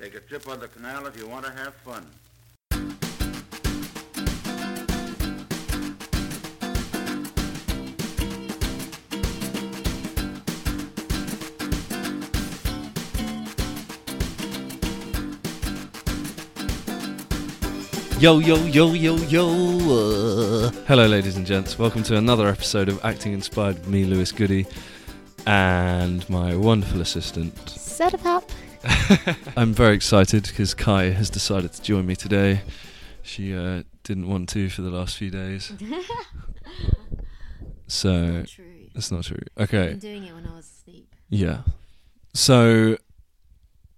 Take a trip on the canal if you want to have fun. Yo, yo, yo, yo, yo. Uh. Hello, ladies and gents. Welcome to another episode of Acting Inspired with me, Lewis Goody, and my wonderful assistant. Set up. I'm very excited because Kae has decided to join me today. She uh, didn't want to for the last few days. so, True. that's not true. Okay. I've been doing it when I was asleep. Yeah. So,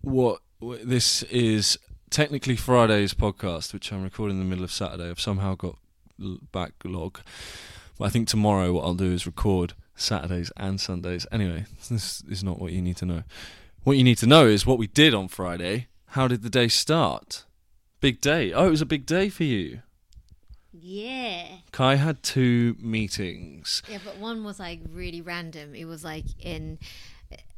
what wh- this is technically Friday's podcast, which I'm recording in the middle of Saturday. I've somehow got l- backlog. But I think tomorrow what I'll do is record Saturdays and Sundays. Anyway, this is not what you need to know. What you need to know is what we did on Friday. How did the day start? Big day. Oh, it was a big day for you. Yeah. Kae had two meetings. Yeah, but one was like really random. It was like in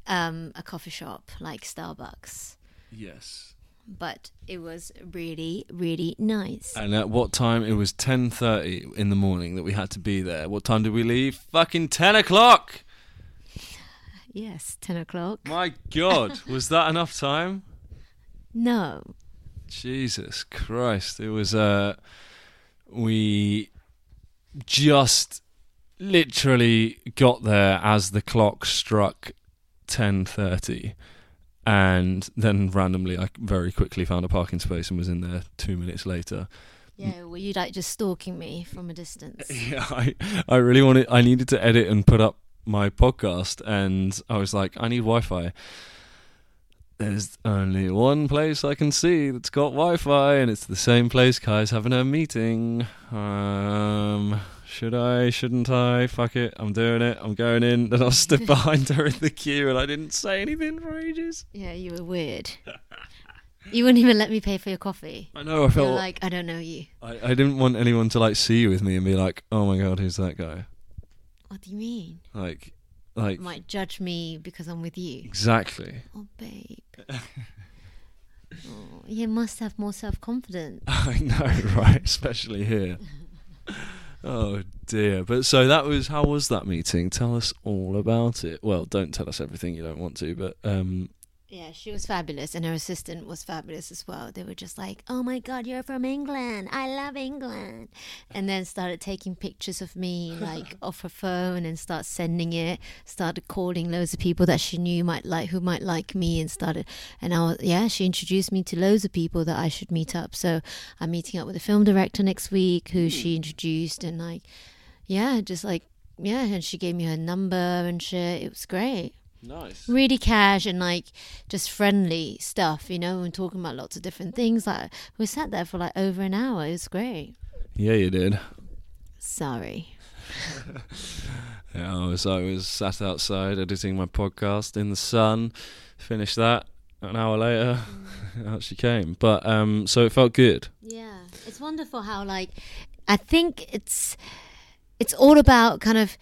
um, a coffee shop, like Starbucks. Yes. But it was really, really nice. And at what time? It was ten thirty in the morning that we had to be there. What time did we leave? Fucking ten o'clock. Yes, 10 o'clock. My God, was that enough time? No. Jesus Christ! It was. Uh, we just literally got there as the clock struck ten thirty. And then randomly, I very quickly found a parking space and was in there two minutes later. Yeah, were you like just stalking me from a distance? Yeah, I, I really wanted. I needed to edit and put up my podcast, and I was like, I need Wi-Fi. There's only one place I can see that's got Wi-Fi, and it's the same place Kae's having a meeting. Um, should I? Shouldn't I? Fuck it, I'm doing it. I'm going in. Then I'll stood behind her in the queue, and I didn't say anything for ages. Yeah, you were weird. you wouldn't even let me pay for your coffee. I know. I You're like, I don't know you. I, I didn't want anyone to like see you with me and be like, "Oh my god, who's that guy?" What do you mean? Like, like you might judge me because I'm with you. exactly. Oh, babe. oh, you must have more self confidence. I know, right? Especially here. Oh dear. But so that was how was that meeting? Tell us all about it. Well, don't tell us everything you don't want to, but um Yeah, she was fabulous, and her assistant was fabulous as well. They were just like, "Oh my God, you're from England! I love England!" And then started taking pictures of me, like off her phone, and start sending it. Started calling loads of people that she knew might like, who might like me, and started. And I was, yeah, she introduced me to loads of people that I should meet up. So I'm meeting up with a film director next week, who she hmm. introduced, and like, yeah, just like, yeah, and she gave me her number and shit. It was great Nice. really cash and like just friendly stuff, you know, and talking about lots of different things. Like we sat there for like over an hour. It was great. Yeah, you did. Sorry. Yeah, I was I was sat outside editing my podcast in the sun, finished that, an hour later out she came. But um so it felt good. Yeah, it's wonderful how like I think it's it's all about kind of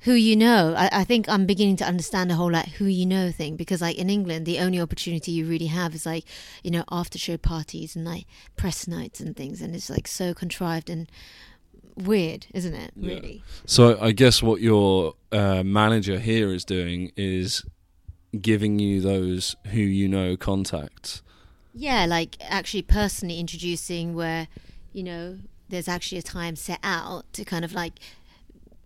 who you know. I, I think I'm beginning to understand the whole like who you know thing because like in England, the only opportunity you really have is like you know after show parties and like press nights and things, and it's like so contrived and weird, isn't it? Yeah. Really. So I guess what your uh, manager here is doing is giving you those who you know contacts. Yeah, like actually personally introducing where, you know, there's actually a time set out to kind of like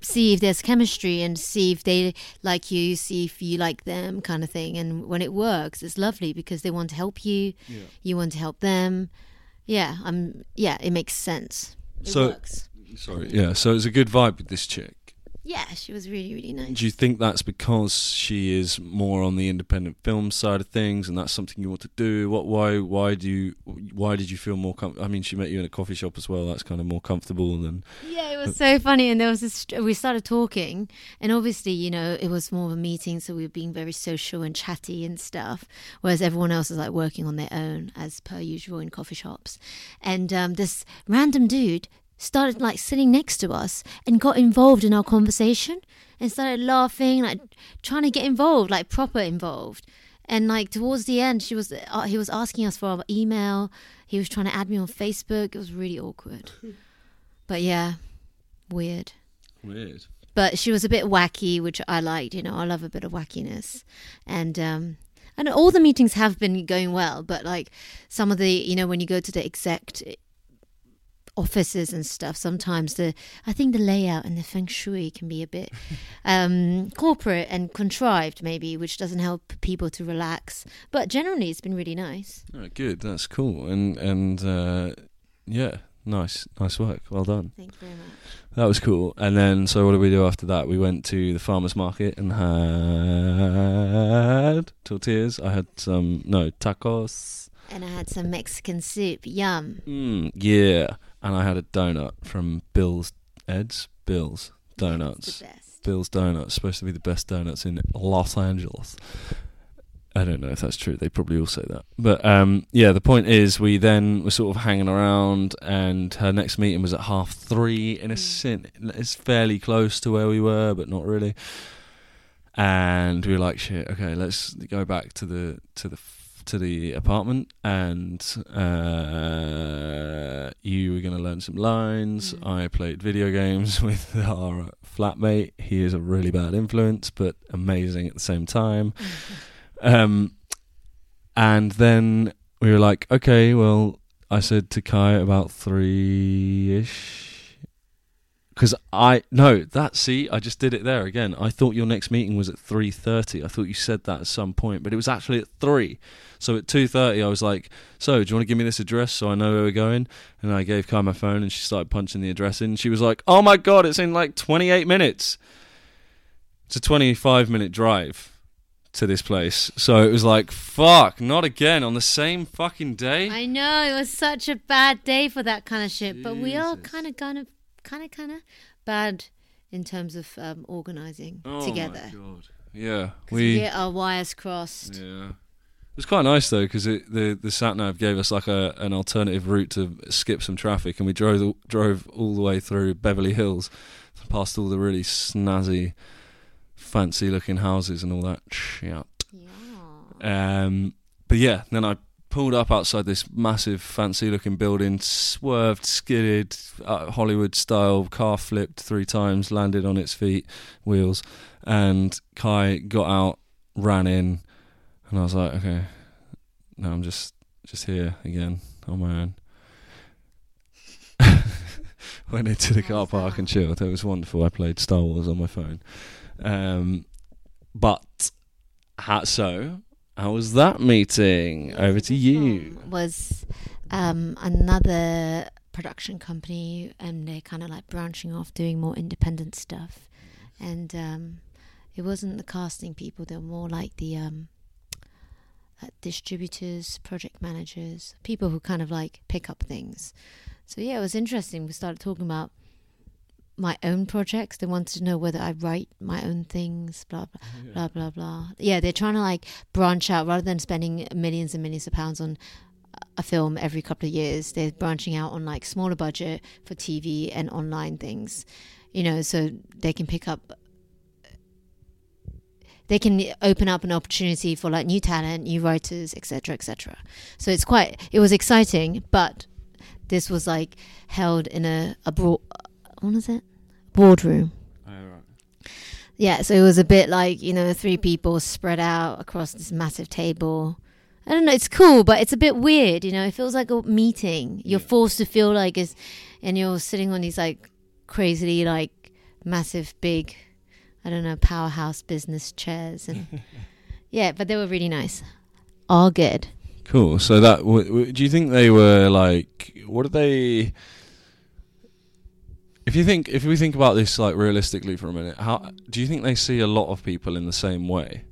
see if there's chemistry and see if they like you, see if you like them, kind of thing. And when it works, it's lovely because they want to help you, Yeah. you want to help them. Yeah, I'm. yeah, it makes sense. It So- works. Sorry. Yeah. So it's a good vibe with this chick. Yeah, she was really, really nice. Do you think that's because she is more on the independent film side of things, and that's something you want to do? What? Why? Why do you? Why did you feel more? Com- I mean, she met you in a coffee shop as well. That's kind of more comfortable than. Yeah, it was so funny. And there was this, we started talking, and obviously, you know, it was more of a meeting, so we were being very social and chatty and stuff. Whereas everyone else is like working on their own, as per usual in coffee shops. And um, this random dude started like sitting next to us and got involved in our conversation and started laughing, like trying to get involved, like proper involved. And like towards the end, she was uh, he was asking us for our email. He was trying to add me on Facebook. It was really awkward. but yeah, weird. Weird. But she was a bit wacky, which I liked. You know, I love a bit of wackiness, and um, and all the meetings have been going well. But like some of the, you know, when you go to the exec offices and stuff, sometimes the I think the layout and the feng shui can be a bit um, corporate and contrived, maybe, which doesn't help people to relax. But generally, it's been really nice. Oh, good. That's cool. And and uh, yeah, nice, nice work. Well done. Thank you very much. That was cool. And then, so what did we do after that? We went to the farmers market and had tortillas. I had some no tacos. And I had some Mexican soup. Yum. Mm, yeah, and I had a donut from Bill's Ed's Bill's Donuts. Bill's Donuts supposed to be the best donuts in Los Angeles. I don't know if that's true. They probably all say that. But um, yeah, the point is, we then were sort of hanging around, and her next meeting was at half three. Encino, it's fairly close to where we were, but not really. And we were like, "Shit, okay, let's go back to the to the to the apartment." And uh, you were going to learn some lines. Mm. I played video games with our flatmate. He is a really bad influence, but amazing at the same time. Um, and then we were like, okay, well, I said to Kae about three ish. Because I no that see I just did it there again. I thought your next meeting was at three thirty. I thought you said that at some point, but it was actually at three. So at two thirty, I was like, "So do you want to give me this address so I know where we're going?" And I gave Kae my phone, and she started punching the address in. She was like, "Oh my god, it's in like twenty eight minutes." It's a twenty five minute drive to this place. So it was like, fuck, not again on the same fucking day. I know it was such a bad day for that kind of shit, but we all kind of, kind of, kind of, kind of bad in terms of um, organizing oh together. My God. Yeah, 'Cause we we. get our wires crossed. Yeah. It was quite nice though because the the sat nav gave us like a an alternative route to skip some traffic, and we drove the, drove all the way through Beverly Hills, past all the really snazzy, fancy looking houses and all that shit. Yeah. Um, but yeah, then I pulled up outside this massive, fancy looking building, swerved, skidded, uh, Hollywood style, car flipped three times, landed on its feet, wheels, and Kae got out, ran in, and I was like, okay, now I'm just just here again on my own. Went into the car park and chilled. It was wonderful. I played Star Wars on my phone. Um, but how, so how was that meeting? Over to you. Was um, another production company, and they're kind of like branching off, doing more independent stuff. And um, it wasn't the casting people; they were more like the um, uh, distributors, project managers, people who kind of like pick up things. So yeah, it was interesting. We started talking about my own projects. They wanted to know whether I write my own things, blah blah blah blah blah. Yeah, they're trying to like branch out rather than spending millions and millions of pounds on a film every couple of years. They're branching out on like smaller budget for TV and online things, you know, so they can pick up. They can open up an opportunity for like new talent, new writers, etc., etc. So it's quite. It was exciting, but this was like held in a a broad. Uh, what is it? Boardroom. Oh, yeah, so it was a bit like, you know, three people spread out across this massive table. I don't know, it's cool, but it's a bit weird, you know. It feels like a meeting. You're Yeah. forced to feel like it's, and you're sitting on these like crazily like massive big, I don't know, powerhouse business chairs and yeah, but they were really nice. All good. Cool. So that w- w- do you think they were like? What are they? If you think, if we think about this like realistically for a minute, how do you think they see a lot of people in the same way,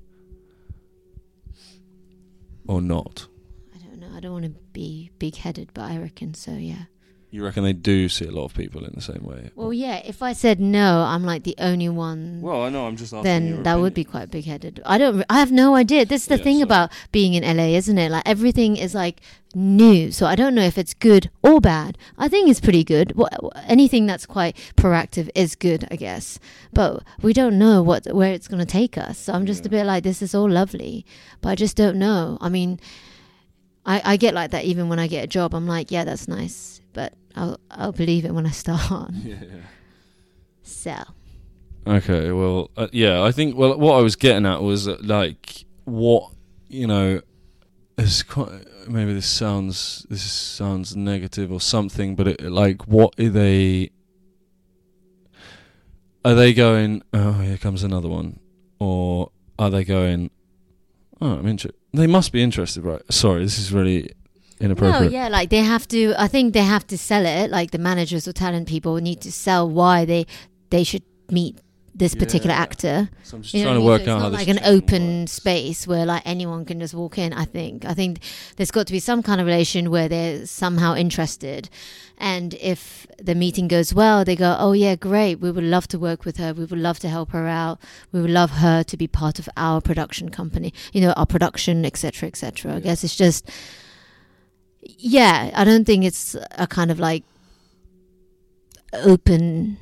or not? I don't know. I don't want to be big headed, but I reckon so, yeah. You reckon they do see a lot of people in the same way? Well, yeah. If I said no, I'm like the only one. Well, I know. I'm just asking. then your that would be quite big-headed. I don't. I have no idea. This is the Yeah, thing so- about being in LA, isn't it? Like everything is like new, so I don't know if it's good or bad. I think it's pretty good. Wha- Anything that's quite proactive is good, I guess. But we don't know what where it's going to take us. So I'm just a bit like, this is all lovely, but I just don't know. I mean, I I get like that even when I get a job. I'm like, yeah, that's nice, but I'll I'll believe it when I start. Yeah, yeah. So Okay, well, uh, yeah, I think well, what I was getting at was uh, like what you know. It's quite maybe this sounds this sounds negative or something, but it, like what are they? Are they going? Oh, here comes another one, or are they going? Oh, I'm interested. They must be interested, right? Sorry, this is really No, inappropriate. yeah, like they have to. I think they have to sell it. Like the managers or talent people need to sell why they they should meet this particular actor. So I'm just You trying to work So out how it's this not like an open works. space where like anyone can just walk in. I think. I think there's got to be some kind of relation where they're somehow interested, and if the meeting goes well, they go, "Oh yeah, great. We would love to work with her. We would love to help her out. We would love her to be part of our production company. You know, our production, etc., etc." I Yeah. guess it's just. Yeah, I don't think it's a kind of like open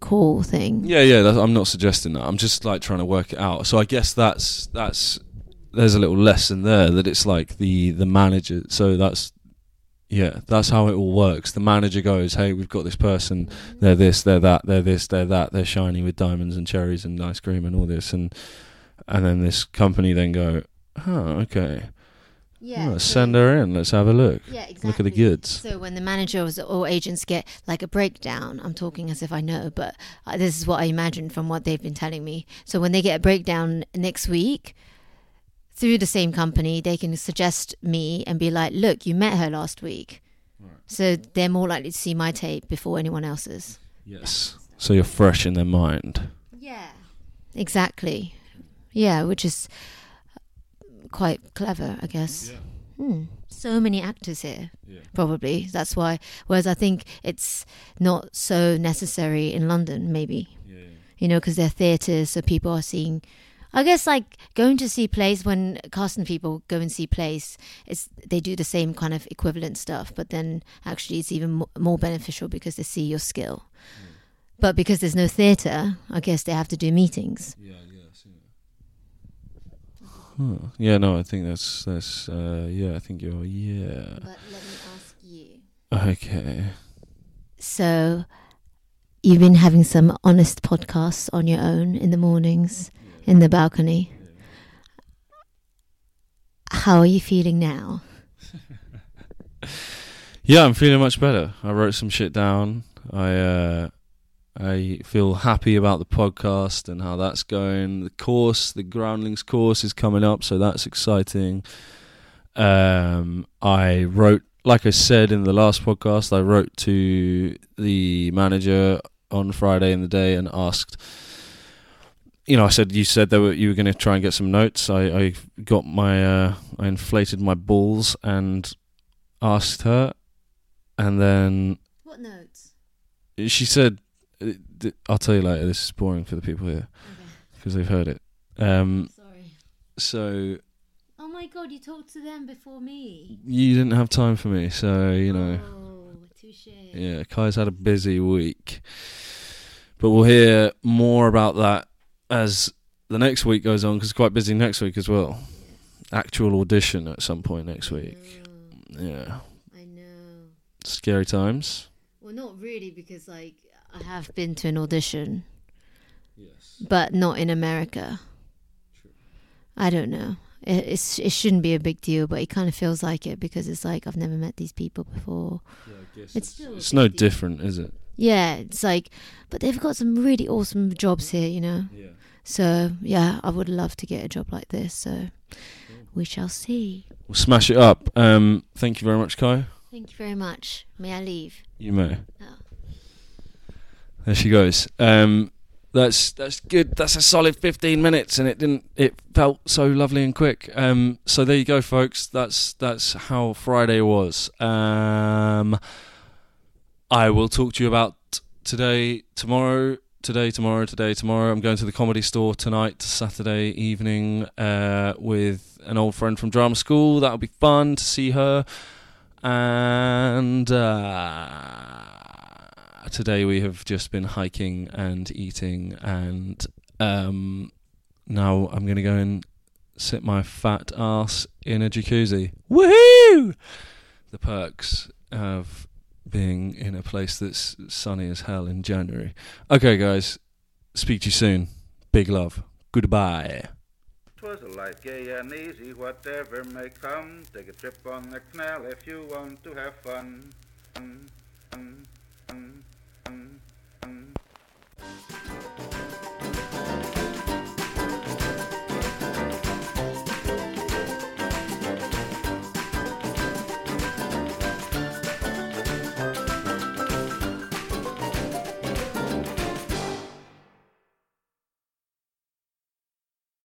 call thing. Yeah, yeah. I'm not suggesting that. I'm just like trying to work it out. So I guess that's that's there's a little lesson there that it's like the the manager. So that's yeah, that's how it all works. The manager goes, "Hey, we've got this person. They're this, they're that, they're this, they're that. They're shiny with diamonds and cherries and ice cream and all this." And and then this company then go, "Oh, okay. Yeah, Oh, send her in. Let's have a look. Yeah, exactly. Look at the goods." So when the managers or agents get like a breakdown, I'm talking as if I know, but uh, this is what I imagine from what they've been telling me. So when they get a breakdown next week through the same company, they can suggest me and be like, "Look, you met her last week." So they're more likely to see my tape before anyone else's. Yes. So you're fresh in their mind. Yeah. Exactly. Yeah, which is quite clever, I guess. Hmm. So many actors here, Yeah. probably. That's why. Whereas I think it's not so necessary in London, maybe. Yeah. You know, because they're theatres, so people are seeing. I guess like going to see plays when casting people go and see plays, it's they do the same kind of equivalent stuff, but then actually it's even more beneficial because they see your skill. But because there's no theatre, I guess they have to do meetings. Yeah. Huh. Yeah, no, I think that's that's uh yeah, I think you're yeah. But let me ask you. Okay. So, you've been having some honest podcasts on your own in the mornings, in the balcony. How are you feeling now? Yeah, I'm feeling much better. I wrote some shit down. I uh I feel happy about the podcast and how that's going. The course, the Groundlings course is coming up, so that's exciting. Um I wrote like I said in the last podcast, I wrote to the manager on Friday in the day and asked you know, I said you said that you were going to try and get some notes. I, I got my, uh, I inflated my balls and asked her, and then What notes? she said, "I'll tell you later. This is boring for the people here because they've heard it." Um, Sorry. so Oh my god, you talked to them before me. you didn't have time for me, so you know, Oh, touche. yeah. Kae's had a busy week, but we'll hear more about that as the next week goes on because it's quite busy next week as well. Actual audition at some point next week. Yeah, I know. scary times. Well, not really, because like I have been to an audition, Yes. but not in America. I don't know. It, it's it shouldn't be a big deal, but it kind of feels like it because it's like I've never met these people before. It's still a It's big no deal. different, is it? Yeah, it's like, but they've got some really awesome jobs here, you know. Yeah. So yeah, I would love to get a job like this. So we shall see. We'll smash it up. Um, thank you very much, Kae. Thank you very much. May I leave? You may. Oh. There she goes. Um, that's that's good. That's a solid fifteen minutes, and it didn't. It felt so lovely and quick. Um, so there you go, folks. That's that's how Friday was. Um, I will talk to you about today, tomorrow, today, tomorrow, today, tomorrow. I'm going to the comedy store tonight, Saturday evening, uh, with an old friend from drama school. That'll be fun to see her. And uh, today we have just been hiking and eating, and um, now I'm going to go and sit my fat ass in a jacuzzi. Woohoo! The perks of being in a place that's sunny as hell in January. Okay, guys, speak to you soon. Big love. Goodbye. 'Twas a light, gay and easy, whatever may come. Take a trip on the canal if you want to have fun. fun, fun. Mm-hmm.